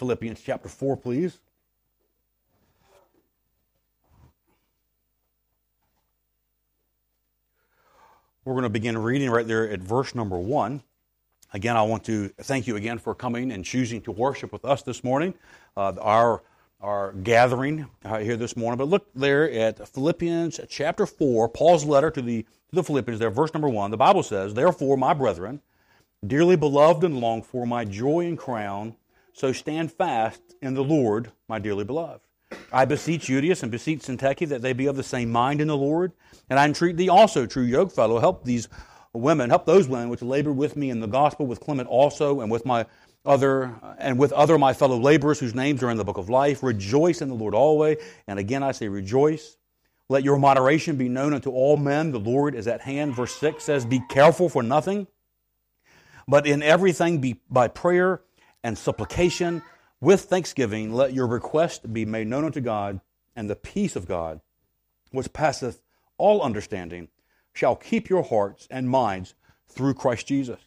Philippians chapter 4, please. We're going to begin reading right there at verse number 1. Again, I want to thank you again for coming and choosing to worship with us this morning. Uh, our our gathering uh, here this morning. But look there at Philippians chapter 4, Paul's letter to the, to the Philippians, there, verse number 1. The Bible says, Therefore, my brethren, dearly beloved and longed for, my joy and crown, so stand fast in the Lord, my dearly beloved. I beseech Euodias and beseech Syntyche that they be of the same mind in the Lord. And I entreat thee also, true yoke fellow, help these women, help those women which labor with me in the gospel, with Clement also, and with my other and with other my fellow laborers whose names are in the book of life. Rejoice in the Lord always. And again I say rejoice. Let your moderation be known unto all men. The Lord is at hand. Verse 6 says, Be careful for nothing, but in everything be by prayer and supplication with thanksgiving, let your request be made known unto God, and the peace of God, which passeth all understanding, shall keep your hearts and minds through Christ Jesus.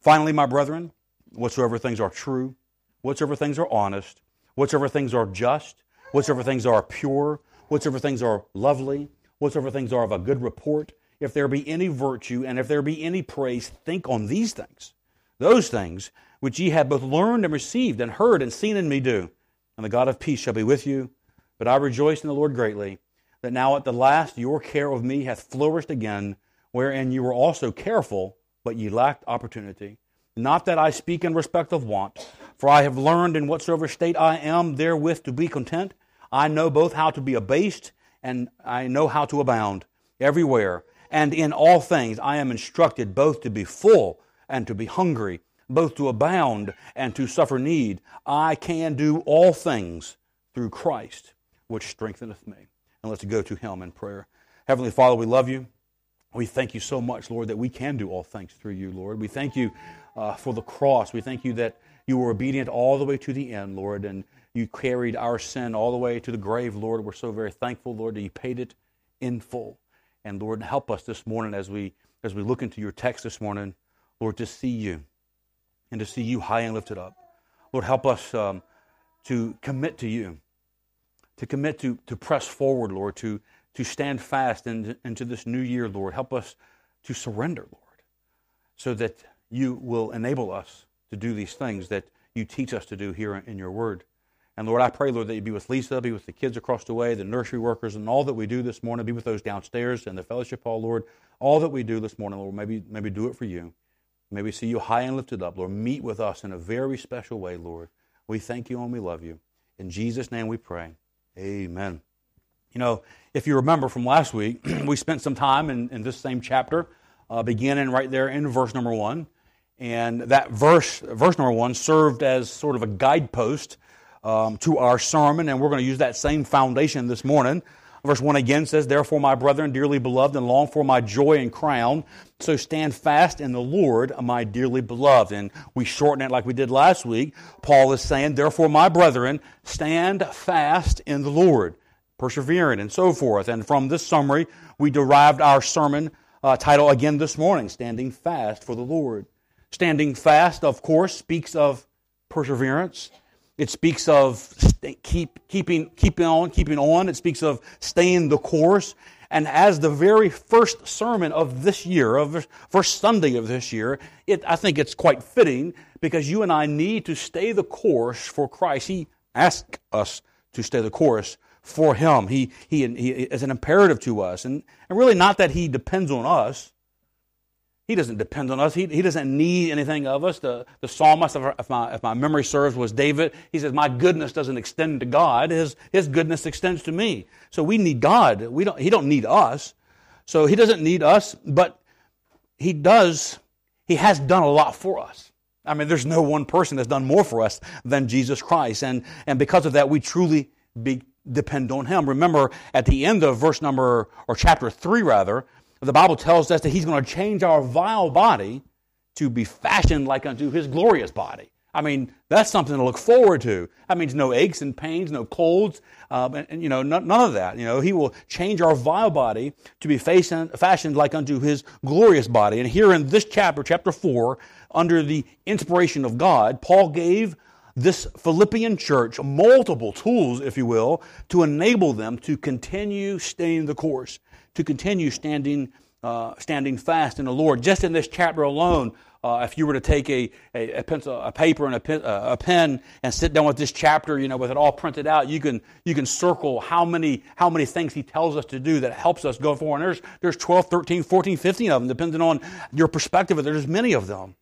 Finally, my brethren, whatsoever things are true, whatsoever things are honest, whatsoever things are just, whatsoever things are pure, whatsoever things are lovely, whatsoever things are of a good report, if there be any virtue and if there be any praise, think on these things. Those things which ye have both learned and received and heard and seen in me do. And the God of peace shall be with you. But I rejoice in the Lord greatly that now at the last your care of me hath flourished again, wherein you were also careful, but ye lacked opportunity. Not that I speak in respect of want, for I have learned in whatsoever state I am therewith to be content. I know both how to be abased and I know how to abound everywhere. And in all things I am instructed both to be full and to be hungry, both to abound and to suffer need. I can do all things through Christ, which strengtheneth me. And let's go to Him in prayer. Heavenly Father, we love you. We thank you so much, Lord, that we can do all things through you, Lord. We thank you uh, for the cross. We thank you that you were obedient all the way to the end, Lord, and you carried our sin all the way to the grave, Lord. We're so very thankful, Lord, that you paid it in full. And Lord, help us this morning as we as we look into your text this morning, Lord, to see you and to see you high and lifted up. Lord, help us um, to commit to you, to commit to, to press forward, Lord, to, to stand fast into, into this new year, Lord. Help us to surrender, Lord, so that you will enable us to do these things that you teach us to do here in your word. And Lord, I pray, Lord, that you be with Lisa, be with the kids across the way, the nursery workers, and all that we do this morning. Be with those downstairs and the fellowship hall, Lord. All that we do this morning, Lord, maybe, maybe do it for you. Maybe see you high and lifted up, Lord. Meet with us in a very special way, Lord. We thank you and we love you. In Jesus' name we pray. Amen. You know, if you remember from last week, we spent some time in, in this same chapter, uh, beginning right there in verse number one. And that verse, verse number one, served as sort of a guidepost um, to our sermon, and we're going to use that same foundation this morning. Verse 1 again says, Therefore, my brethren, dearly beloved, and long for my joy and crown, so stand fast in the Lord, my dearly beloved. And we shorten it like we did last week. Paul is saying, Therefore, my brethren, stand fast in the Lord, persevering, and so forth. And from this summary, we derived our sermon uh, title again this morning, Standing Fast for the Lord. Standing fast, of course, speaks of perseverance. It speaks of keep, keeping, keeping on, keeping on. It speaks of staying the course. And as the very first sermon of this year, of first Sunday of this year, it, I think it's quite fitting because you and I need to stay the course for Christ. He asked us to stay the course for Him. He, he, he is an imperative to us. And, and really not that He depends on us, he doesn't depend on us. He, he doesn't need anything of us. The, the psalmist, if my, if my memory serves, was David. He says, My goodness doesn't extend to God. His, his goodness extends to me. So we need God. We don't, he don't need us. So he doesn't need us, but he does, he has done a lot for us. I mean, there's no one person that's done more for us than Jesus Christ. And, and because of that, we truly be, depend on him. Remember, at the end of verse number, or chapter 3 rather, the Bible tells us that He's going to change our vile body to be fashioned like unto His glorious body. I mean, that's something to look forward to. That means no aches and pains, no colds, um, and, and, you know, none, none, of that. You know, He will change our vile body to be fashioned like unto His glorious body. And here in this chapter, chapter 4, under the inspiration of God, Paul gave this Philippian church multiple tools, if you will, to enable them to continue staying the course, to continue standing, uh, standing fast in the Lord. Just in this chapter alone, uh, if you were to take a, a, a, pencil, a paper and a pen, uh, a pen and sit down with this chapter, you know, with it all printed out, you can, you can circle how many, how many things he tells us to do that helps us go forward. And there's, there's 12, 13, 14, 15 of them, depending on your perspective. There's many of them.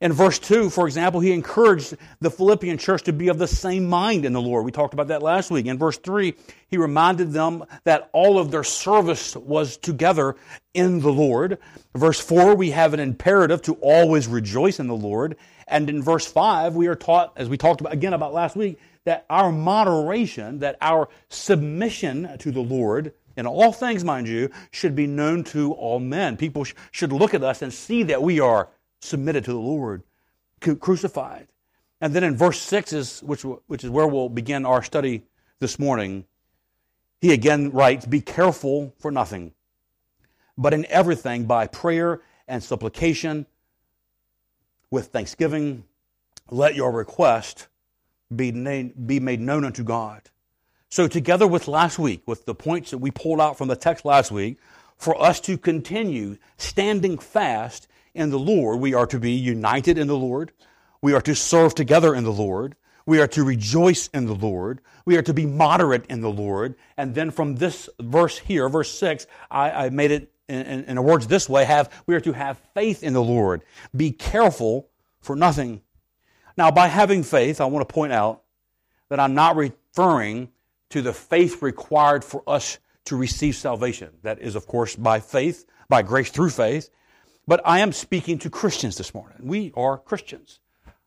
In verse 2, for example, he encouraged the Philippian church to be of the same mind in the Lord. We talked about that last week. In verse 3, he reminded them that all of their service was together in the Lord. Verse 4, we have an imperative to always rejoice in the Lord. And in verse 5, we are taught, as we talked about again about last week, that our moderation, that our submission to the Lord, in all things, mind you, should be known to all men. People sh- should look at us and see that we are submitted to the Lord, crucified. And then in verse 6 is which, which is where we'll begin our study this morning. He again writes, Be careful for nothing, but in everything by prayer and supplication with thanksgiving, let your request be, be made known unto God. So, together with last week, with the points that we pulled out from the text last week, for us to continue standing fast in the Lord. We are to be united in the Lord. We are to serve together in the Lord. We are to rejoice in the Lord. We are to be moderate in the Lord. And then from this verse here, verse 6, I, I made it in, in, in words this way have we are to have faith in the Lord. Be careful for nothing. Now, by having faith, I want to point out that I'm not referring to the faith required for us to receive salvation. That is, of course, by faith, by grace through faith. But I am speaking to Christians this morning. We are Christians.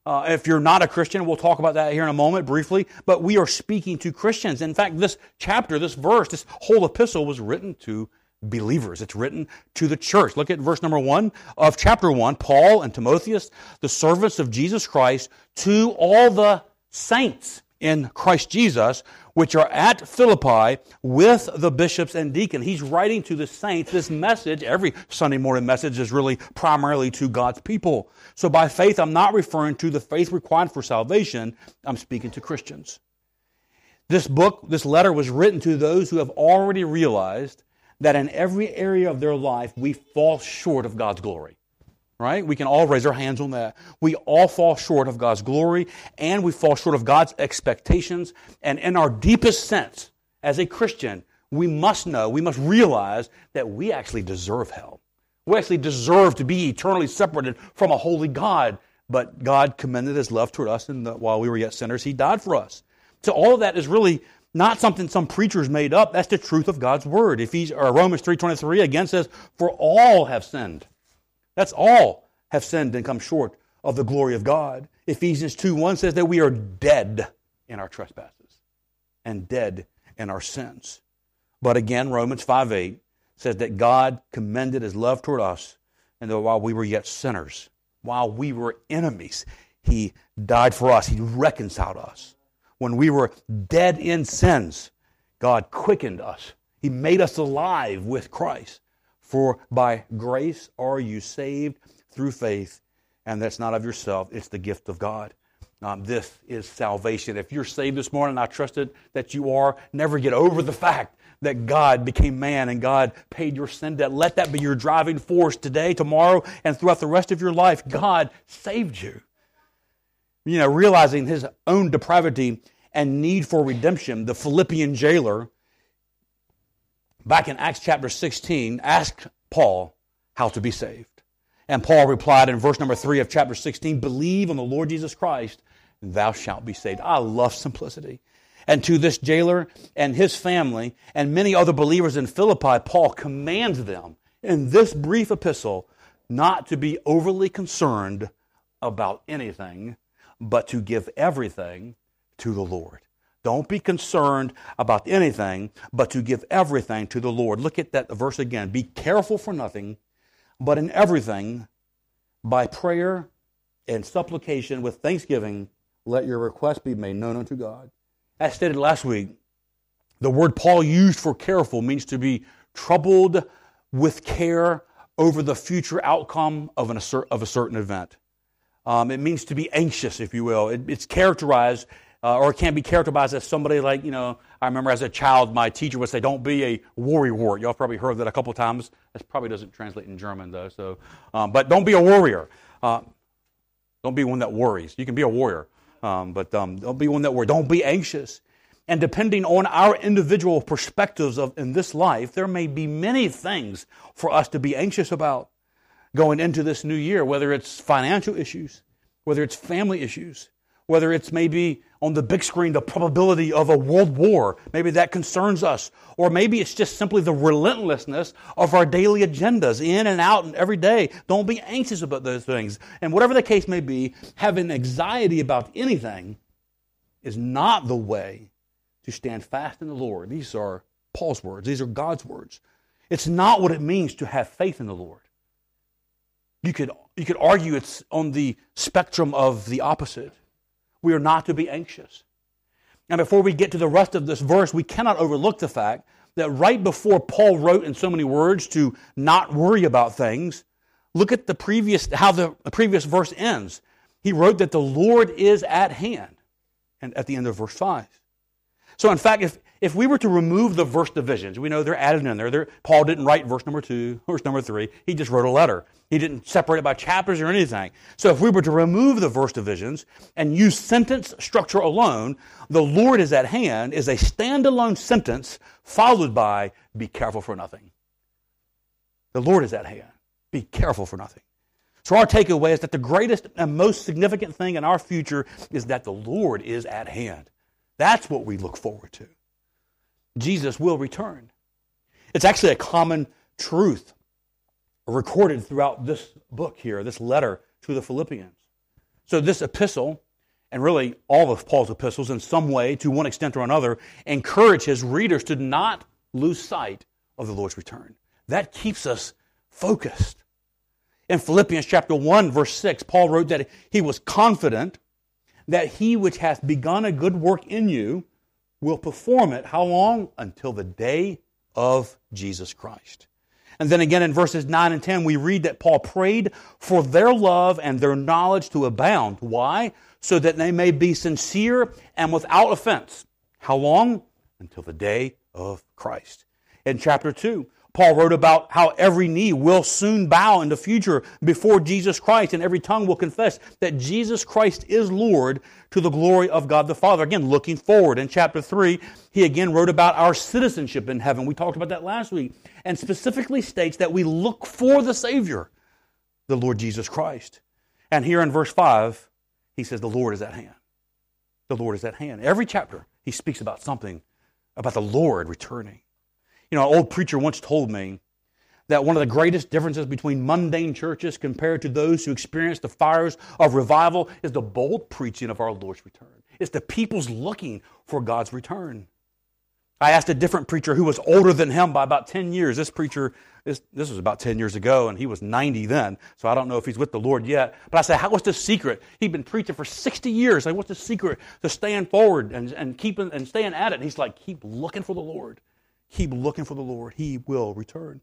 Uh, if you're not a Christian, we'll talk about that here in a moment briefly, but we are speaking to Christians. In fact, this chapter, this verse, this whole epistle was written to believers. It's written to the church. Look at verse number one of chapter one. Paul and Timotheus, the servants of Jesus Christ, to all the saints in Christ Jesus, which are at Philippi with the bishops and deacons. He's writing to the saints. This message, every Sunday morning message, is really primarily to God's people. So by faith, I'm not referring to the faith required for salvation. I'm speaking to Christians. This book, this letter was written to those who have already realized that in every area of their life, we fall short of God's glory right? We can all raise our hands on that. We all fall short of God's glory and we fall short of God's expectations. And in our deepest sense, as a Christian, we must know, we must realize that we actually deserve hell. We actually deserve to be eternally separated from a holy God. But God commended his love toward us, and while we were yet sinners, he died for us. So all of that is really not something some preachers made up. That's the truth of God's word. Ephesians, or uh, Romans 3.23 again says, For all have sinned that's all have sinned and come short of the glory of God. Ephesians 2 1 says that we are dead in our trespasses and dead in our sins. But again, Romans 5 8 says that God commended his love toward us, and that while we were yet sinners, while we were enemies, he died for us. He reconciled us. When we were dead in sins, God quickened us. He made us alive with Christ. For by grace are you saved through faith, and that's not of yourself, it's the gift of God. Um, this is salvation. If you're saved this morning, I trusted that you are, never get over the fact that God became man and God paid your sin debt. Let that be your driving force today, tomorrow, and throughout the rest of your life. God saved you. You know, realizing his own depravity and need for redemption, the Philippian jailer back in Acts chapter 16, asked Paul how to be saved. And Paul replied in verse number 3 of chapter 16, Believe on the Lord Jesus Christ, and thou shalt be saved. I love simplicity. And to this jailer and his family and many other believers in Philippi, Paul commands them in this brief epistle not to be overly concerned about anything, but to give everything to the Lord. Don't be concerned about anything, but to give everything to the Lord. Look at that verse again. Be careful for nothing, but in everything, by prayer and supplication with thanksgiving, let your request be made known unto God. As stated last week, the word Paul used for careful means to be troubled with care over the future outcome of, an, of a certain event. Um, it means to be anxious, if you will. It, it's characterized, uh, or it can be characterized as somebody like, you know, I remember as a child, my teacher would say, don't be a worrywart. Y'all probably heard that a couple times. That probably doesn't translate in German, though. So, um, But don't be a warrior. Uh, don't be one that worries. You can be a warrior, um, but um, don't be one that worries. Don't be anxious. And depending on our individual perspectives of in this life, there may be many things for us to be anxious about going into this new year, whether it's financial issues, whether it's family issues, whether it's maybe on the big screen the probability of a world war, maybe that concerns us, or maybe it's just simply the relentlessness of our daily agendas in and out and every day. Don't be anxious about those things. And whatever the case may be, having anxiety about anything is not the way to stand fast in the Lord. These are Paul's words, these are God's words. It's not what it means to have faith in the Lord. You could, you could argue it's on the spectrum of the opposite. We are not to be anxious. And before we get to the rest of this verse, we cannot overlook the fact that right before Paul wrote in so many words to not worry about things, look at the previous how the previous verse ends. He wrote that the Lord is at hand. And at the end of verse 5. So, in fact, if, if we were to remove the verse divisions, we know they're added in there. They're, Paul didn't write verse number two, verse number three. He just wrote a letter. He didn't separate it by chapters or anything. So, if we were to remove the verse divisions and use sentence structure alone, the Lord is at hand is a standalone sentence followed by be careful for nothing. The Lord is at hand. Be careful for nothing. So, our takeaway is that the greatest and most significant thing in our future is that the Lord is at hand. That's what we look forward to. Jesus will return. It's actually a common truth recorded throughout this book here, this letter to the Philippians. So, this epistle, and really all of Paul's epistles in some way, to one extent or another, encourage his readers to not lose sight of the Lord's return. That keeps us focused. In Philippians chapter 1, verse 6, Paul wrote that he was confident that he which hath begun a good work in you will perform it. How long? Until the day of Jesus Christ. And then again in verses 9 and 10, we read that Paul prayed for their love and their knowledge to abound. Why? So that they may be sincere and without offense. How long? Until the day of Christ. In chapter 2, Paul wrote about how every knee will soon bow in the future before Jesus Christ, and every tongue will confess that Jesus Christ is Lord to the glory of God the Father. Again, looking forward. In chapter 3, he again wrote about our citizenship in heaven. We talked about that last week, and specifically states that we look for the Savior, the Lord Jesus Christ. And here in verse 5, he says, The Lord is at hand. The Lord is at hand. Every chapter, he speaks about something about the Lord returning. You know, an old preacher once told me that one of the greatest differences between mundane churches compared to those who experience the fires of revival is the bold preaching of our Lord's return. It's the people's looking for God's return. I asked a different preacher who was older than him by about 10 years. This preacher, this, this was about 10 years ago, and he was 90 then, so I don't know if he's with the Lord yet. But I said, How, what's the secret? He'd been preaching for 60 years. Like, what's the secret to staying forward and, and keeping and staying at it? And he's like, Keep looking for the Lord. Keep looking for the Lord. He will return.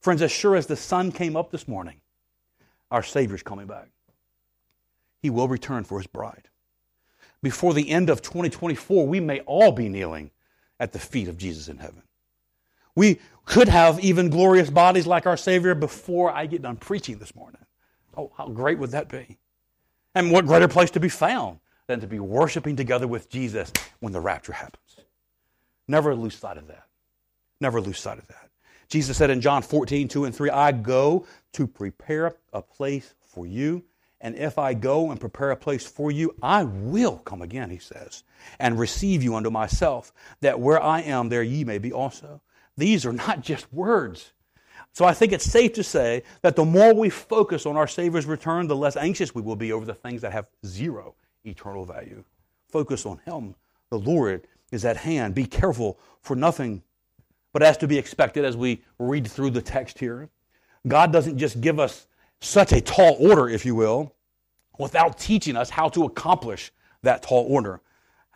Friends, as sure as the sun came up this morning, our Savior's coming back. He will return for his bride. Before the end of 2024, we may all be kneeling at the feet of Jesus in heaven. We could have even glorious bodies like our Savior before I get done preaching this morning. Oh, how great would that be? And what greater place to be found than to be worshiping together with Jesus when the rapture happens? Never lose sight of that. Never lose sight of that. Jesus said in John 14, 2 and 3, I go to prepare a place for you. And if I go and prepare a place for you, I will come again, he says, and receive you unto myself, that where I am, there ye may be also. These are not just words. So I think it's safe to say that the more we focus on our Savior's return, the less anxious we will be over the things that have zero eternal value. Focus on Him, the Lord, is at hand. Be careful for nothing. But as to be expected, as we read through the text here, God doesn't just give us such a tall order, if you will, without teaching us how to accomplish that tall order.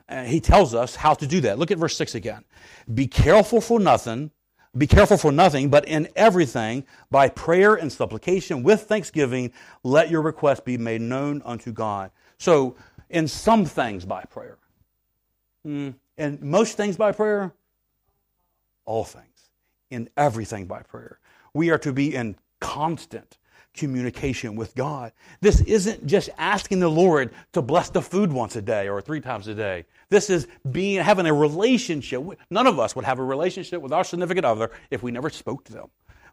And he tells us how to do that. Look at verse 6 again. Be careful for nothing, Be careful for nothing, but in everything, by prayer and supplication with thanksgiving, let your request be made known unto God. So, in some things by prayer. Hmm. And most things by prayer? All things. In everything by prayer. We are to be in constant communication with God. This isn't just asking the Lord to bless the food once a day or three times a day. This is being having a relationship. None of us would have a relationship with our significant other if we never spoke to them.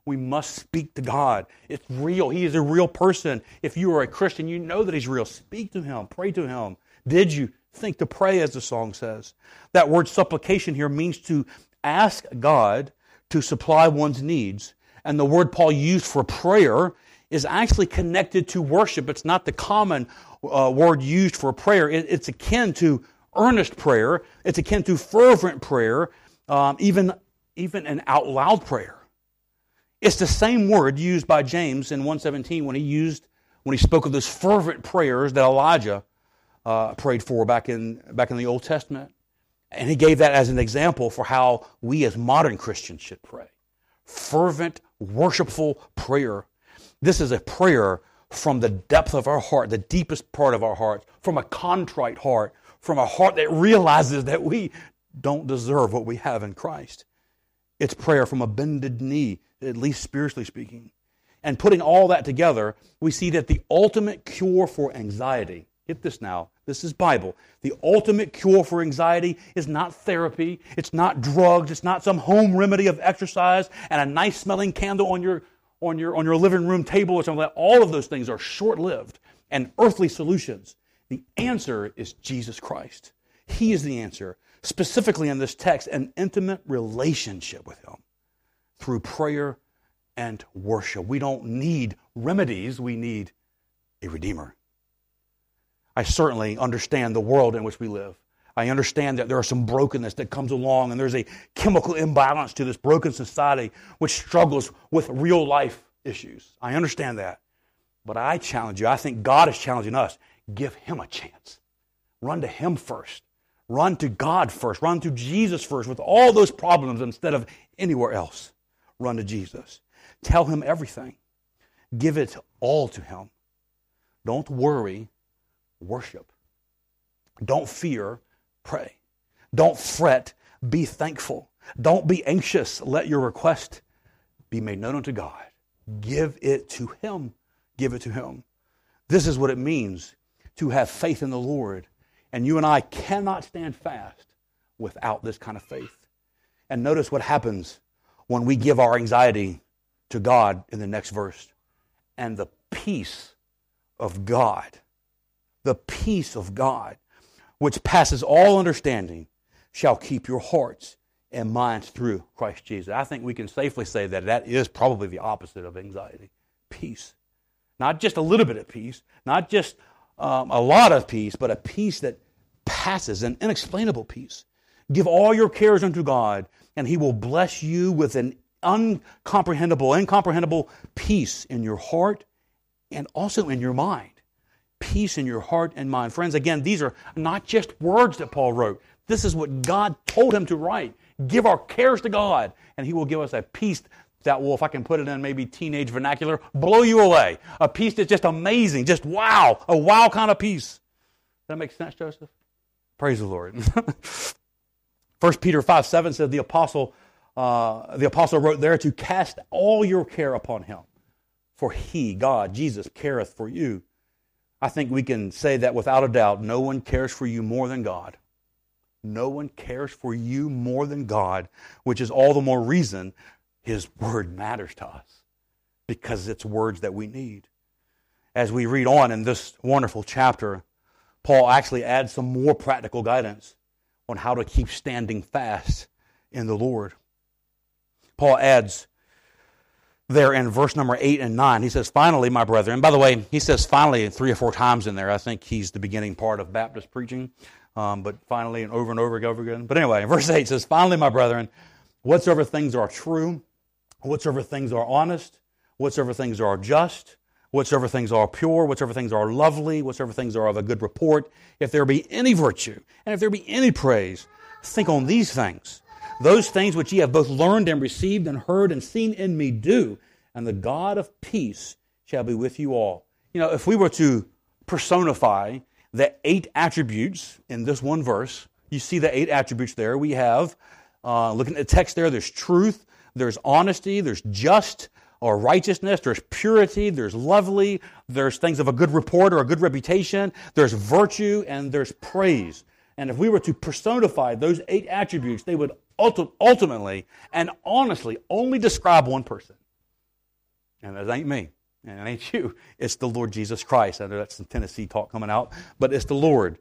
We must speak to God. It's real. He is a real person. If you are a Christian, you know that He's real. Speak to Him. Pray to Him. Did you think to pray, as the song says? That word supplication here means to ask God to supply one's needs. And the word Paul used for prayer is actually connected to worship. It's not the common uh, word used for prayer. It, it's akin to earnest prayer. It's akin to fervent prayer, um, even, even an out loud prayer. It's the same word used by James in 117 when he used when he spoke of those fervent prayers that Elijah uh, prayed for back in back in the Old Testament, and he gave that as an example for how we as modern Christians should pray. Fervent, worshipful prayer this is a prayer from the depth of our heart, the deepest part of our heart, from a contrite heart, from a heart that realizes that we don't deserve what we have in Christ. It's prayer from a bended knee, at least spiritually speaking. And putting all that together, we see that the ultimate cure for anxiety, get this now, this is Bible. The ultimate cure for anxiety is not therapy, it's not drugs, it's not some home remedy of exercise and a nice smelling candle on your on your, on your living room table or something like that, all of those things are short lived and earthly solutions. The answer is Jesus Christ. He is the answer. Specifically in this text, an intimate relationship with Him through prayer and worship. We don't need remedies, we need a Redeemer. I certainly understand the world in which we live. I understand that there are some brokenness that comes along, and there's a chemical imbalance to this broken society which struggles with real life issues. I understand that. But I challenge you, I think God is challenging us. Give Him a chance. Run to Him first. Run to God first. Run to Jesus first with all those problems instead of anywhere else. Run to Jesus. Tell Him everything. Give it all to Him. Don't worry, worship. Don't fear, Pray. Don't fret. Be thankful. Don't be anxious. Let your request be made known unto God. Give it to Him. Give it to Him. This is what it means to have faith in the Lord. And you and I cannot stand fast without this kind of faith. And notice what happens when we give our anxiety to God in the next verse. And the peace of God, the peace of God which passes all understanding, shall keep your hearts and minds through Christ Jesus. I think we can safely say that that is probably the opposite of anxiety peace. Not just a little bit of peace, not just um, a lot of peace, but a peace that passes, an inexplainable peace. Give all your cares unto God, and He will bless you with an uncomprehendable, incomprehensible peace in your heart and also in your mind peace in your heart and mind. Friends, again, these are not just words that Paul wrote. This is what God told him to write. Give our cares to God, and He will give us a peace that will, if I can put it in maybe teenage vernacular, blow you away. A peace that's just amazing, just wow, a wow kind of peace. Does that make sense, Joseph? Praise the Lord. 1 Peter 5 7 says the apostle, uh, the apostle wrote there to cast all your care upon him. For he, God, Jesus, careth for you. I think we can say that without a doubt no one cares for you more than God. No one cares for you more than God, which is all the more reason His Word matters to us because it's words that we need. As we read on in this wonderful chapter, Paul actually adds some more practical guidance on how to keep standing fast in the Lord. Paul adds, there in verse number 8 and 9. He says, Finally, my brethren. By the way, he says finally three or four times in there. I think he's the beginning part of Baptist preaching, um, but finally and over and over and over again. But anyway, verse 8 says, Finally, my brethren, whatsoever things are true, whatsoever things are honest, whatsoever things are just, whatsoever things are pure, whatsoever things are lovely, whatsoever things are of a good report, if there be any virtue, and if there be any praise, think on these things. Those things which ye have both learned and received and heard and seen in me do, and the God of peace shall be with you all. You know, if we were to personify the eight attributes in this one verse, you see the eight attributes there. We have, uh, looking at the text there, there's truth, there's honesty, there's just or righteousness, there's purity, there's lovely, there's things of a good report or a good reputation, there's virtue, and there's praise. And if we were to personify those eight attributes, they would ultimately and honestly only describe one person. And that ain't me. And it ain't you. It's the Lord Jesus Christ. I know that's some Tennessee talk coming out, but it's the Lord.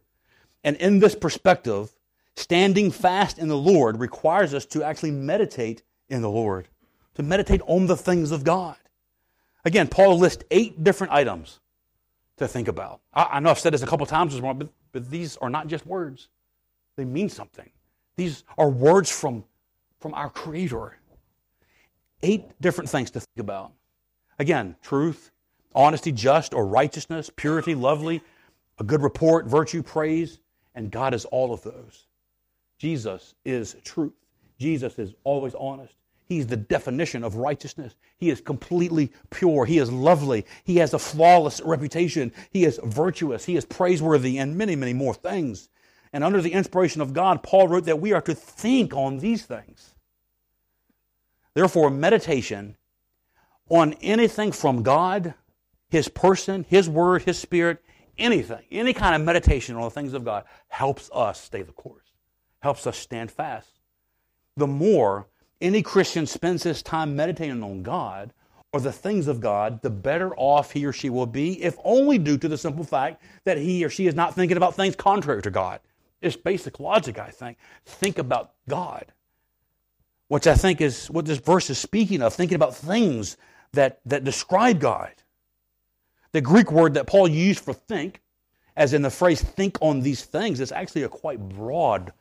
And in this perspective, standing fast in the Lord requires us to actually meditate in the Lord, to meditate on the things of God. Again, Paul lists eight different items to think about. I, know I've said this a couple times this morning, but, but these are not just words, they mean something. These are words from, from our Creator. Eight different things to think about. Again, truth, honesty, just or righteousness, purity, lovely, a good report, virtue, praise, and God is all of those. Jesus is truth. Jesus is always honest. He's the definition of righteousness. He is completely pure. He is lovely. He has a flawless reputation. He is virtuous. He is praiseworthy, and many, many more things. And under the inspiration of God, Paul wrote that we are to think on these things. Therefore, meditation on anything from God, His person, His word, His spirit, anything, any kind of meditation on the things of God helps us stay the course, helps us stand fast. The more any Christian spends his time meditating on God or the things of God, the better off he or she will be, if only due to the simple fact that he or she is not thinking about things contrary to God. It's basic logic, I think. Think about God, which I think is what this verse is speaking of, thinking about things that, that describe God. The Greek word that Paul used for think, as in the phrase think on these things, is actually a quite broad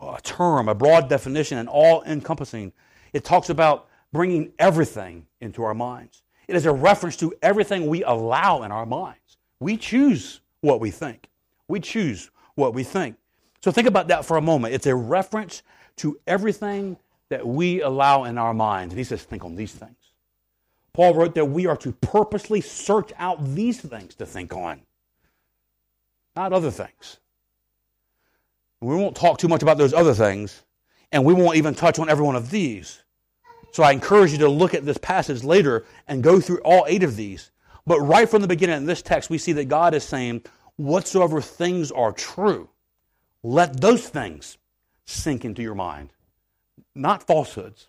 uh, term, a broad definition, and all encompassing. It talks about bringing everything into our minds. It is a reference to everything we allow in our minds. We choose what we think. We choose what we think. So think about that for a moment. It's a reference to everything that we allow in our minds. And he says, think on these things. Paul wrote that we are to purposely search out these things to think on, not other things. We won't talk too much about those other things, and we won't even touch on every one of these. So I encourage you to look at this passage later and go through all eight of these. But right from the beginning in this text, we see that God is saying, Whatsoever things are true, let those things sink into your mind. Not falsehoods,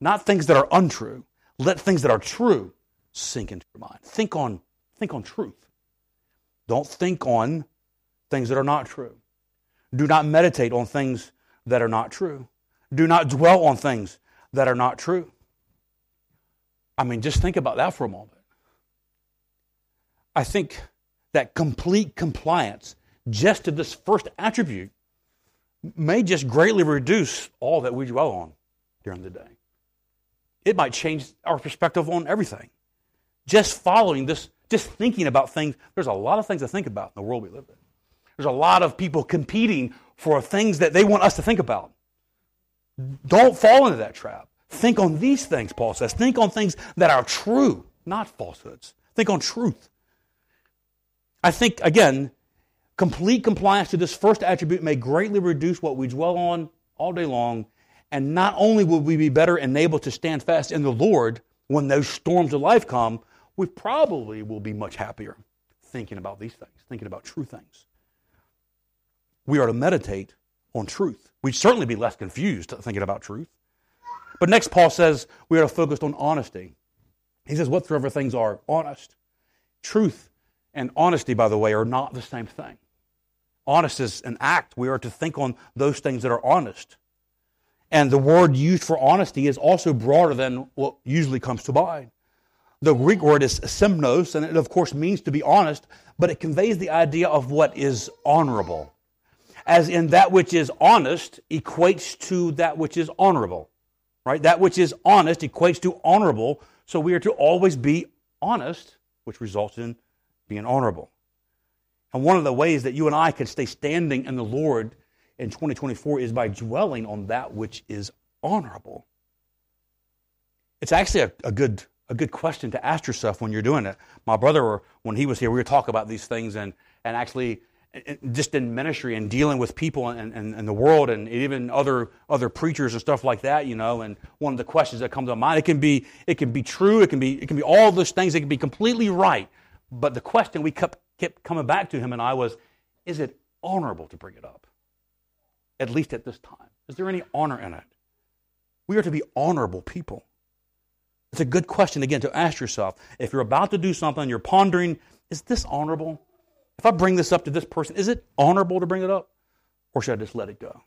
not things that are untrue. Let things that are true sink into your mind. Think on, think on truth. Don't think on things that are not true. Do not meditate on things that are not true. Do not dwell on things that are not true. I mean, just think about that for a moment. I think that complete compliance just to this first attribute may just greatly reduce all that we dwell on during the day it might change our perspective on everything. Just following this, just thinking about things, there's a lot of things to think about in the world we live in. There's a lot of people competing for things that they want us to think about. Don't fall into that trap. Think on these things, Paul says. Think on things that are true, not falsehoods. Think on truth. I think, again, complete compliance to this first attribute may greatly reduce what we dwell on all day long and not only will we be better enabled to stand fast in the Lord when those storms of life come, we probably will be much happier thinking about these things, thinking about true things. We are to meditate on truth. We'd certainly be less confused thinking about truth. But next, Paul says we are to focus on honesty. He says, whatsoever things are honest. Truth and honesty, by the way, are not the same thing. Honest is an act. We are to think on those things that are honest. And the word used for honesty is also broader than what usually comes to mind. The Greek word is semnos, and it of course means to be honest, but it conveys the idea of what is honorable. As in that which is honest equates to that which is honorable. Right? That which is honest equates to honorable, so we are to always be honest, which results in being honorable. And one of the ways that you and I can stay standing in the Lord in 2024 is by dwelling on that which is honorable? It's actually a, a good a good question to ask yourself when you're doing it. My brother, when he was here, we were talking about these things and, and actually just in ministry and dealing with people and, and, and, the world and even other other preachers and stuff like that, you know, and one of the questions that comes to mind, it can be it can be true, it can be it can be all those things, it can be completely right. But the question we kept kept coming back to him and I was, is it honorable to bring it up? At least at this time. Is there any honor in it? We are to be honorable people. It's a good question, again, to ask yourself. If you're about to do something, you're pondering, is this honorable? If I bring this up to this person, is it honorable to bring it up? Or should I just let it go?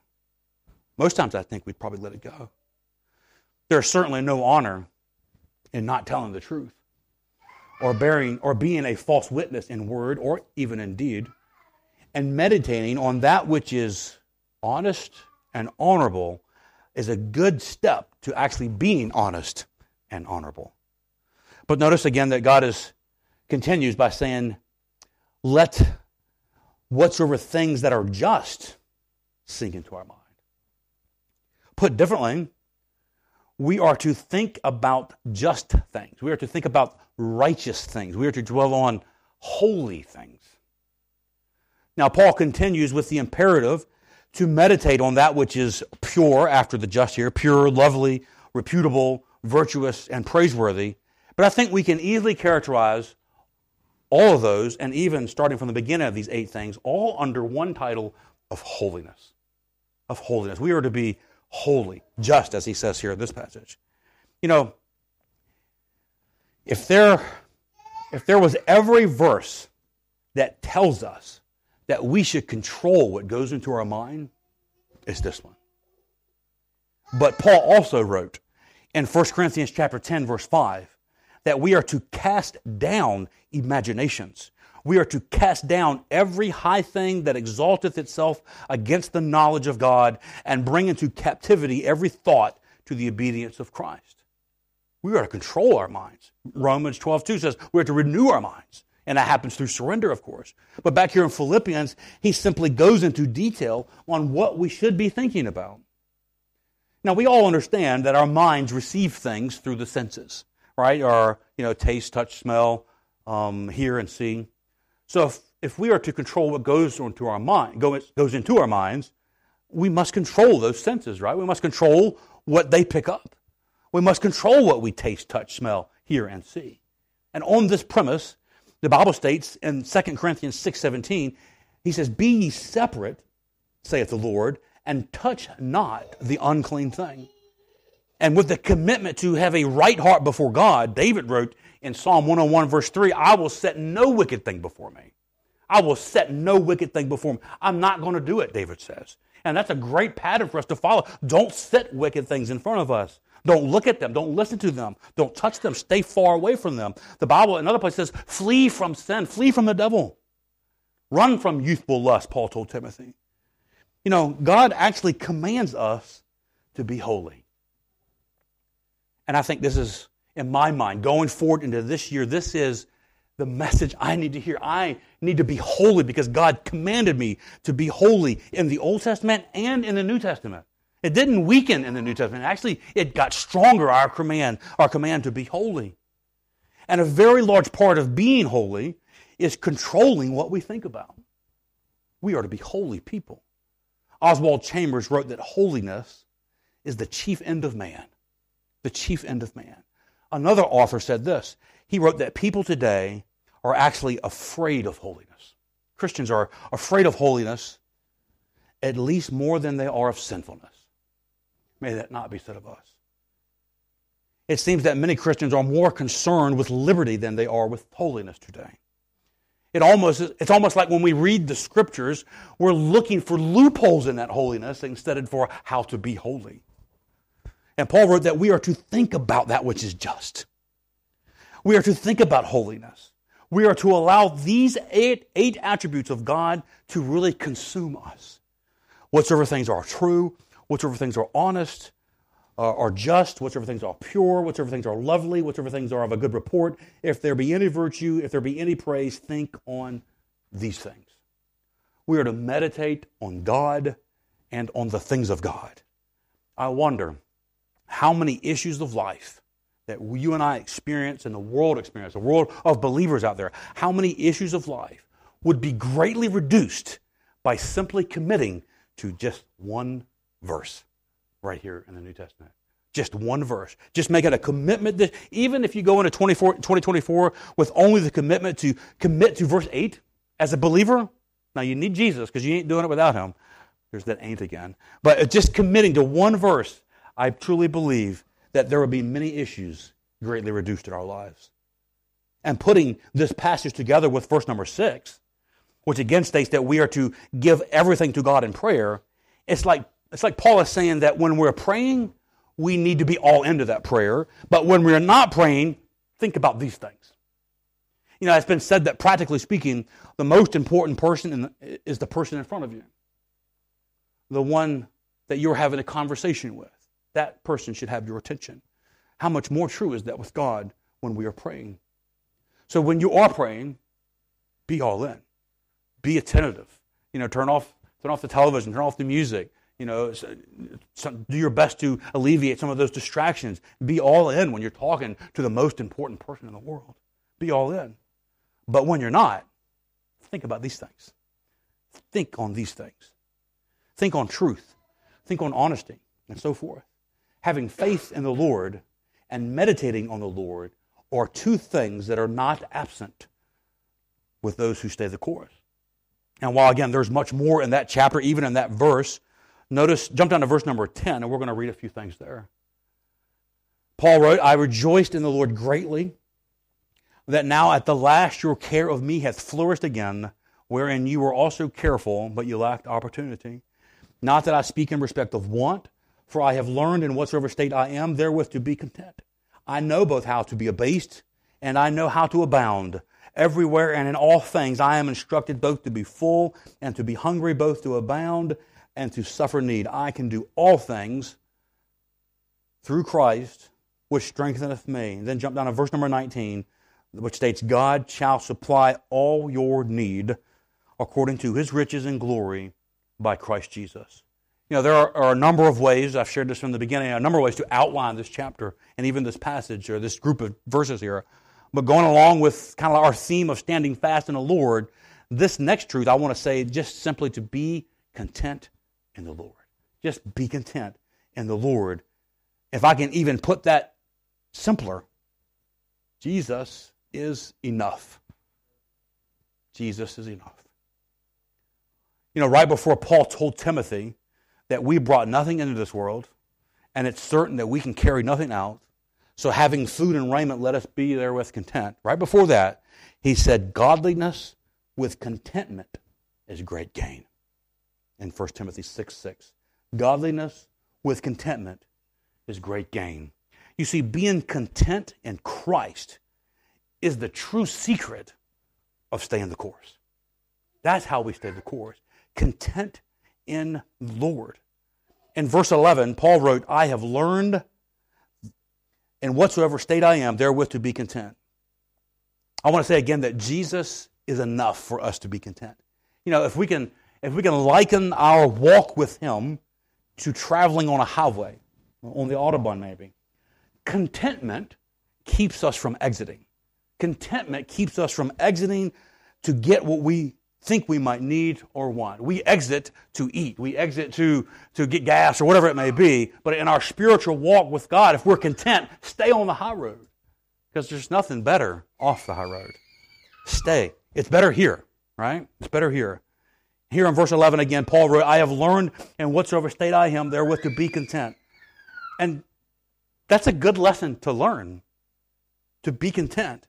Most times I think we'd probably let it go. There's certainly no honor in not telling the truth or bearing or being a false witness in word or even in deed and meditating on that which is honest and honorable is a good step to actually being honest and honorable. But notice again that God is continues by saying, let whatsoever things that are just sink into our mind. Put differently, we are to think about just things. We are to think about righteous things. We are to dwell on holy things. Now, Paul continues with the imperative to meditate on that which is pure after the just here, pure, lovely, reputable, virtuous, and praiseworthy. But I think we can easily characterize all of those, and even starting from the beginning of these eight things, all under one title of holiness. Of holiness. We are to be holy, just as he says here in this passage. You know, if there, if there was every verse that tells us that we should control what goes into our mind, it's this one. But Paul also wrote in 1 Corinthians chapter 10 verse 5 that we are to cast down imaginations. We are to cast down every high thing that exalteth itself against the knowledge of God and bring into captivity every thought to the obedience of Christ. We are to control our minds. Romans 12 2 says we are to renew our minds. And that happens through surrender, of course. But back here in Philippians, he simply goes into detail on what we should be thinking about. Now, we all understand that our minds receive things through the senses, right? Our, you know, taste, touch, smell, um, hear, and see. So if, if we are to control what goes into our mind, goes, into our minds, we must control those senses, right? We must control what they pick up. We must control what we taste, touch, smell, hear, and see. And on this premise, the Bible states in 2 Corinthians 6:17, he says, "Be ye separate, saith the Lord, and touch not the unclean thing." And with the commitment to have a right heart before God, David wrote in Psalm 101 verse 3, "I will set no wicked thing before me." I will set no wicked thing before me. I'm not going to do it, David says. And that's a great pattern for us to follow. Don't set wicked things in front of us. Don't look at them. Don't listen to them. Don't touch them. Stay far away from them. The Bible, another place says, flee from sin. Flee from the devil. Run from youthful lust, Paul told Timothy. You know, God actually commands us to be holy. And I think this is, in my mind, going forward into this year, this is the message I need to hear. I need to be holy because God commanded me to be holy in the Old Testament and in the New Testament. It didn't weaken in the New Testament. Actually, it got stronger, our command, our command to be holy. And a very large part of being holy is controlling what we think about. We are to be holy people. Oswald Chambers wrote that holiness is the chief end of man. The chief end of man. Another author said this. He wrote that people today are actually afraid of holiness. Christians are afraid of holiness at least more than they are of sinfulness. May that not be said of us. It seems that many Christians are more concerned with liberty than they are with holiness today. It almost, it's almost like when we read the scriptures, we're looking for loopholes in that holiness instead of for how to be holy. And Paul wrote that we are to think about that which is just. We are to think about holiness. We are to allow these eight, eight attributes of God to really consume us. Whatsoever things are true, whatsoever things are honest, uh, are just, whatsoever things are pure, whatsoever things are lovely, whatsoever things are of a good report, if there be any virtue, if there be any praise, think on these things. We are to meditate on God and on the things of God. I wonder how many issues of life that you and I experience and the world experience, the world of believers out there, how many issues of life would be greatly reduced by simply committing to just one verse right here in the New Testament. Just one verse. Just make it a commitment that even if you go into 2024 with only the commitment to commit to verse 8 as a believer, now you need Jesus because you ain't doing it without him. There's that ain't again. But just committing to one verse, I truly believe that there will be many issues greatly reduced in our lives. And putting this passage together with verse number 6, which again states that we are to give everything to God in prayer, it's like, it's like Paul is saying that when we're praying, we need to be all into that prayer. But when we're not praying, think about these things. You know, it's been said that practically speaking, the most important person the, is the person in front of you, the one that you're having a conversation with. That person should have your attention. How much more true is that with God when we are praying? So when you are praying, be all in be attentive. You know, turn off turn off the television, turn off the music. You know, do your best to alleviate some of those distractions. Be all in when you're talking to the most important person in the world. Be all in. But when you're not, think about these things. Think on these things. Think on truth. Think on honesty and so forth. Having faith in the Lord and meditating on the Lord are two things that are not absent with those who stay the course. And while, again, there's much more in that chapter, even in that verse, notice, jump down to verse number 10, and we're going to read a few things there. Paul wrote, I rejoiced in the Lord greatly that now at the last your care of me hath flourished again, wherein you were also careful, but you lacked opportunity. Not that I speak in respect of want, for I have learned in whatsoever state I am therewith to be content. I know both how to be abased, and I know how to abound. Everywhere and in all things I am instructed both to be full and to be hungry, both to abound and to suffer need. I can do all things through Christ, which strengtheneth me. And then jump down to verse number 19, which states, God shall supply all your need according to his riches and glory by Christ Jesus. You know, there are, are, a number of ways, I've shared this from the beginning, a number of ways to outline this chapter and even this passage or this group of verses here. But going along with kind of our theme of standing fast in the Lord, this next truth I want to say just simply to be content in the Lord. Just be content in the Lord. If I can even put that simpler, Jesus is enough. Jesus is enough. You know, right before Paul told Timothy that we brought nothing into this world, and it's certain that we can carry nothing out, so having food and raiment, let us be there with content. Right before that, he said, Godliness with contentment is great gain. In 1 Timothy 6 6. Godliness with contentment is great gain. You see, being content in Christ is the true secret of staying the course. That's how we stay the course. Content in Lord. In verse 11, Paul wrote, I have learned in whatsoever state I am, therewith to be content. I want to say again that Jesus is enough for us to be content. You know, if we can, if we can liken our walk with Him to traveling on a highway, on the Autobahn maybe, contentment keeps us from exiting. Contentment keeps us from exiting to get what we think we might need or want. We exit to eat. We exit to, to get gas or whatever it may be. But in our spiritual walk with God, if we're content, stay on the high road. Because there's nothing better off the high road. Stay. It's better here, right? It's better here. Here in verse 11 again, Paul wrote, I have learned in whatsoever state I am therewith to be content. And that's a good lesson to learn, to be content.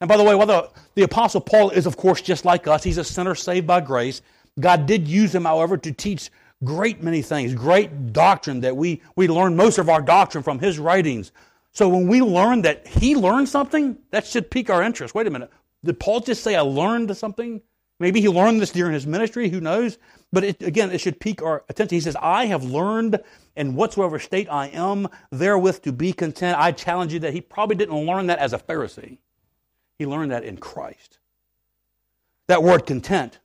And by the way, while the, the Apostle Paul is, of course, just like us, he's a sinner saved by grace. God did use him, however, to teach great many things, great doctrine that we, we learn most of our doctrine from his writings. So when we learn that he learned something, that should pique our interest. Wait a minute. Did Paul just say, I learned something? Maybe he learned this during his ministry, who knows? But it, again, it should pique our attention. He says, I have learned in whatsoever state I am, therewith to be content. I challenge you that he probably didn't learn that as a Pharisee. He learned that in Christ. That word content,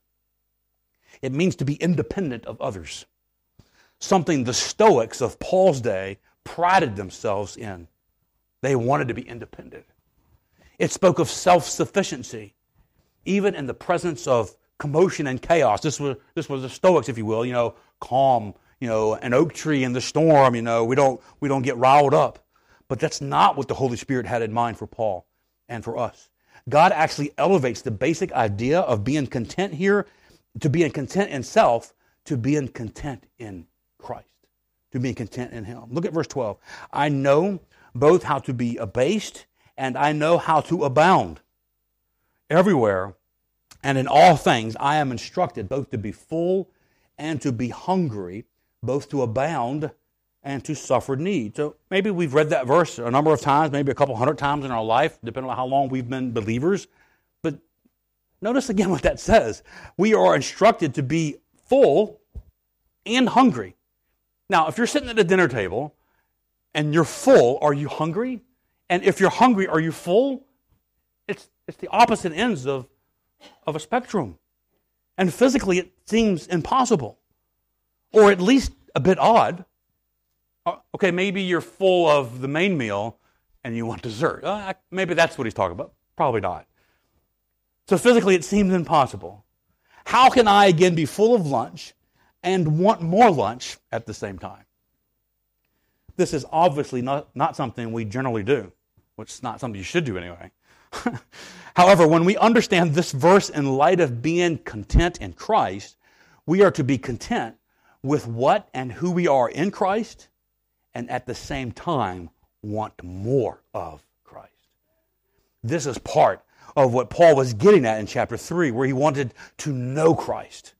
it means to be independent of others. Something the Stoics of Paul's day prided themselves in. They wanted to be independent. It spoke of self sufficiency, even in the presence of commotion and chaos. This was, this was the Stoics, if you will, you know, calm, you know, an oak tree in the storm, you know, we don't, we don't get riled up. But that's not what the Holy Spirit had in mind for Paul and for us. God actually elevates the basic idea of being content here to being content in self to being content in Christ, to being content in Him. Look at verse 12. I know both how to be abased and I know how to abound. Everywhere and in all things I am instructed both to be full and to be hungry, both to abound and to suffer need. So maybe we've read that verse a number of times, maybe a couple hundred times in our life, depending on how long we've been believers. But notice again what that says. We are instructed to be full and hungry. Now, if you're sitting at a dinner table and you're full, are you hungry? And if you're hungry, are you full? It's, it's the opposite ends of, of a spectrum. And physically, it seems impossible, or at least a bit odd. Uh, okay, maybe you're full of the main meal and you want dessert. Uh, maybe that's what he's talking about. Probably not. So physically, it seems impossible. How can I again be full of lunch and want more lunch at the same time? This is obviously not, not something we generally do, which is not something you should do anyway. However, when we understand this verse in light of being content in Christ, we are to be content with what and who we are in Christ and at the same time want more of Christ. This is part of what Paul was getting at in chapter 3, where he wanted to know Christ.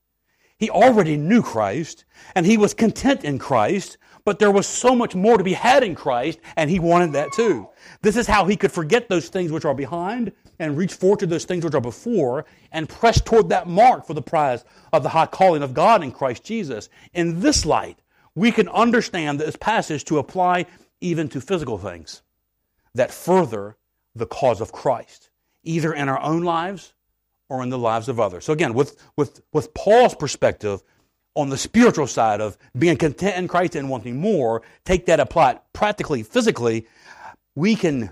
He already knew Christ, and he was content in Christ, but there was so much more to be had in Christ, and he wanted that too. This is how he could forget those things which are behind and reach forward to those things which are before and press toward that mark for the prize of the high calling of God in Christ Jesus. In this light, we can understand this passage to apply even to physical things that further the cause of Christ, either in our own lives or in the lives of others. So again, with, with, with Paul's perspective on the spiritual side of being content in Christ and wanting more, take that applied practically, physically, we can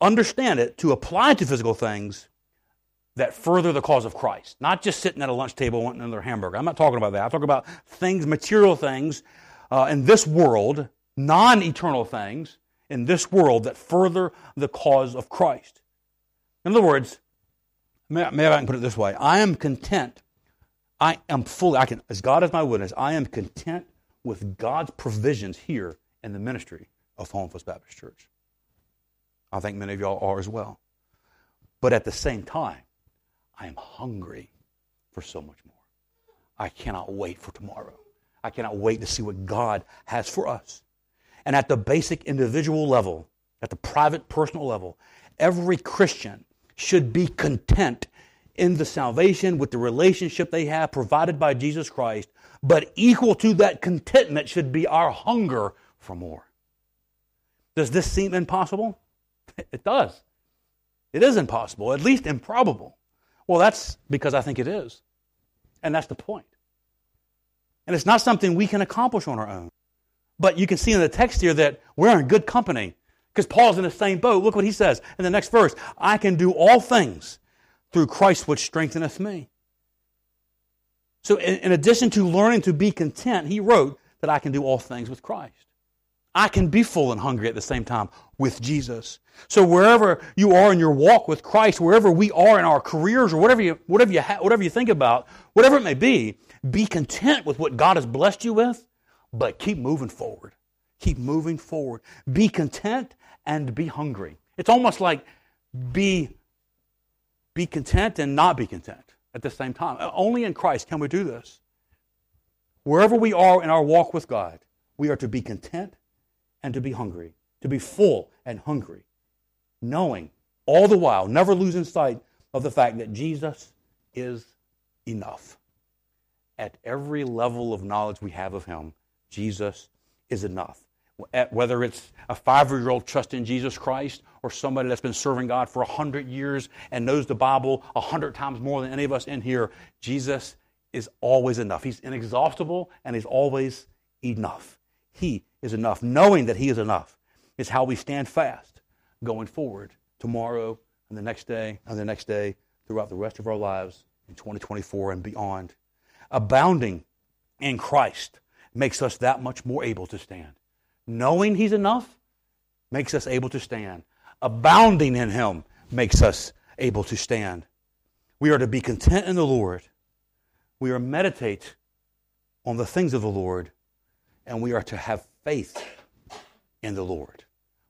understand it to apply to physical things that further the cause of Christ. Not just sitting at a lunch table wanting another hamburger. I'm not talking about that. I'm talking about things, material things uh, in this world, non eternal things in this world that further the cause of Christ. In other words, maybe I can put it this way I am content. I am fully, I can, as God is my witness, I am content with God's provisions here in the ministry of Hohenfels Baptist Church. I think many of y'all are as well. But at the same time, I am hungry for so much more. I cannot wait for tomorrow. I cannot wait to see what God has for us. And at the basic individual level, at the private personal level, every Christian should be content in the salvation with the relationship they have provided by Jesus Christ, but equal to that contentment should be our hunger for more. Does this seem impossible? It does. It is impossible, at least improbable. Well, that's because I think it is. And that's the point. And it's not something we can accomplish on our own. But you can see in the text here that we're in good company because Paul's in the same boat. Look what he says in the next verse I can do all things through Christ which strengtheneth me. So, in, addition to learning to be content, he wrote that I can do all things with Christ. I can be full and hungry at the same time with Jesus. So wherever you are in your walk with Christ, wherever we are in our careers or whatever you, whatever you, ha- whatever you think about, whatever it may be, be content with what God has blessed you with, but keep moving forward. Keep moving forward. Be content and be hungry. It's almost like be, be content and not be content at the same time. Uh, only in Christ can we do this. Wherever we are in our walk with God, we are to be content and to be hungry, to be full and hungry, knowing all the while, never losing sight of the fact that Jesus is enough at every level of knowledge we have of Him, Jesus is enough. Whether it's a five year old trusting Jesus Christ or somebody that's been serving God for a hundred years and knows the Bible a hundred times more than any of us in here, Jesus is always enough. He's inexhaustible and He's always enough. He is enough. Knowing that He is enough is how we stand fast going forward tomorrow and the next day and the next day throughout the rest of our lives in 2024 and beyond. Abounding in Christ makes us that much more able to stand. Knowing He's enough makes us able to stand. Abounding in Him makes us able to stand. We are to be content in the Lord. We are to meditate on the things of the Lord, and we are to have faith in the Lord.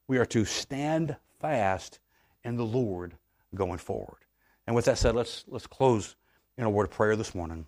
We are to stand fast in the Lord going forward. And with that said, let's, let's close in a word of prayer this morning.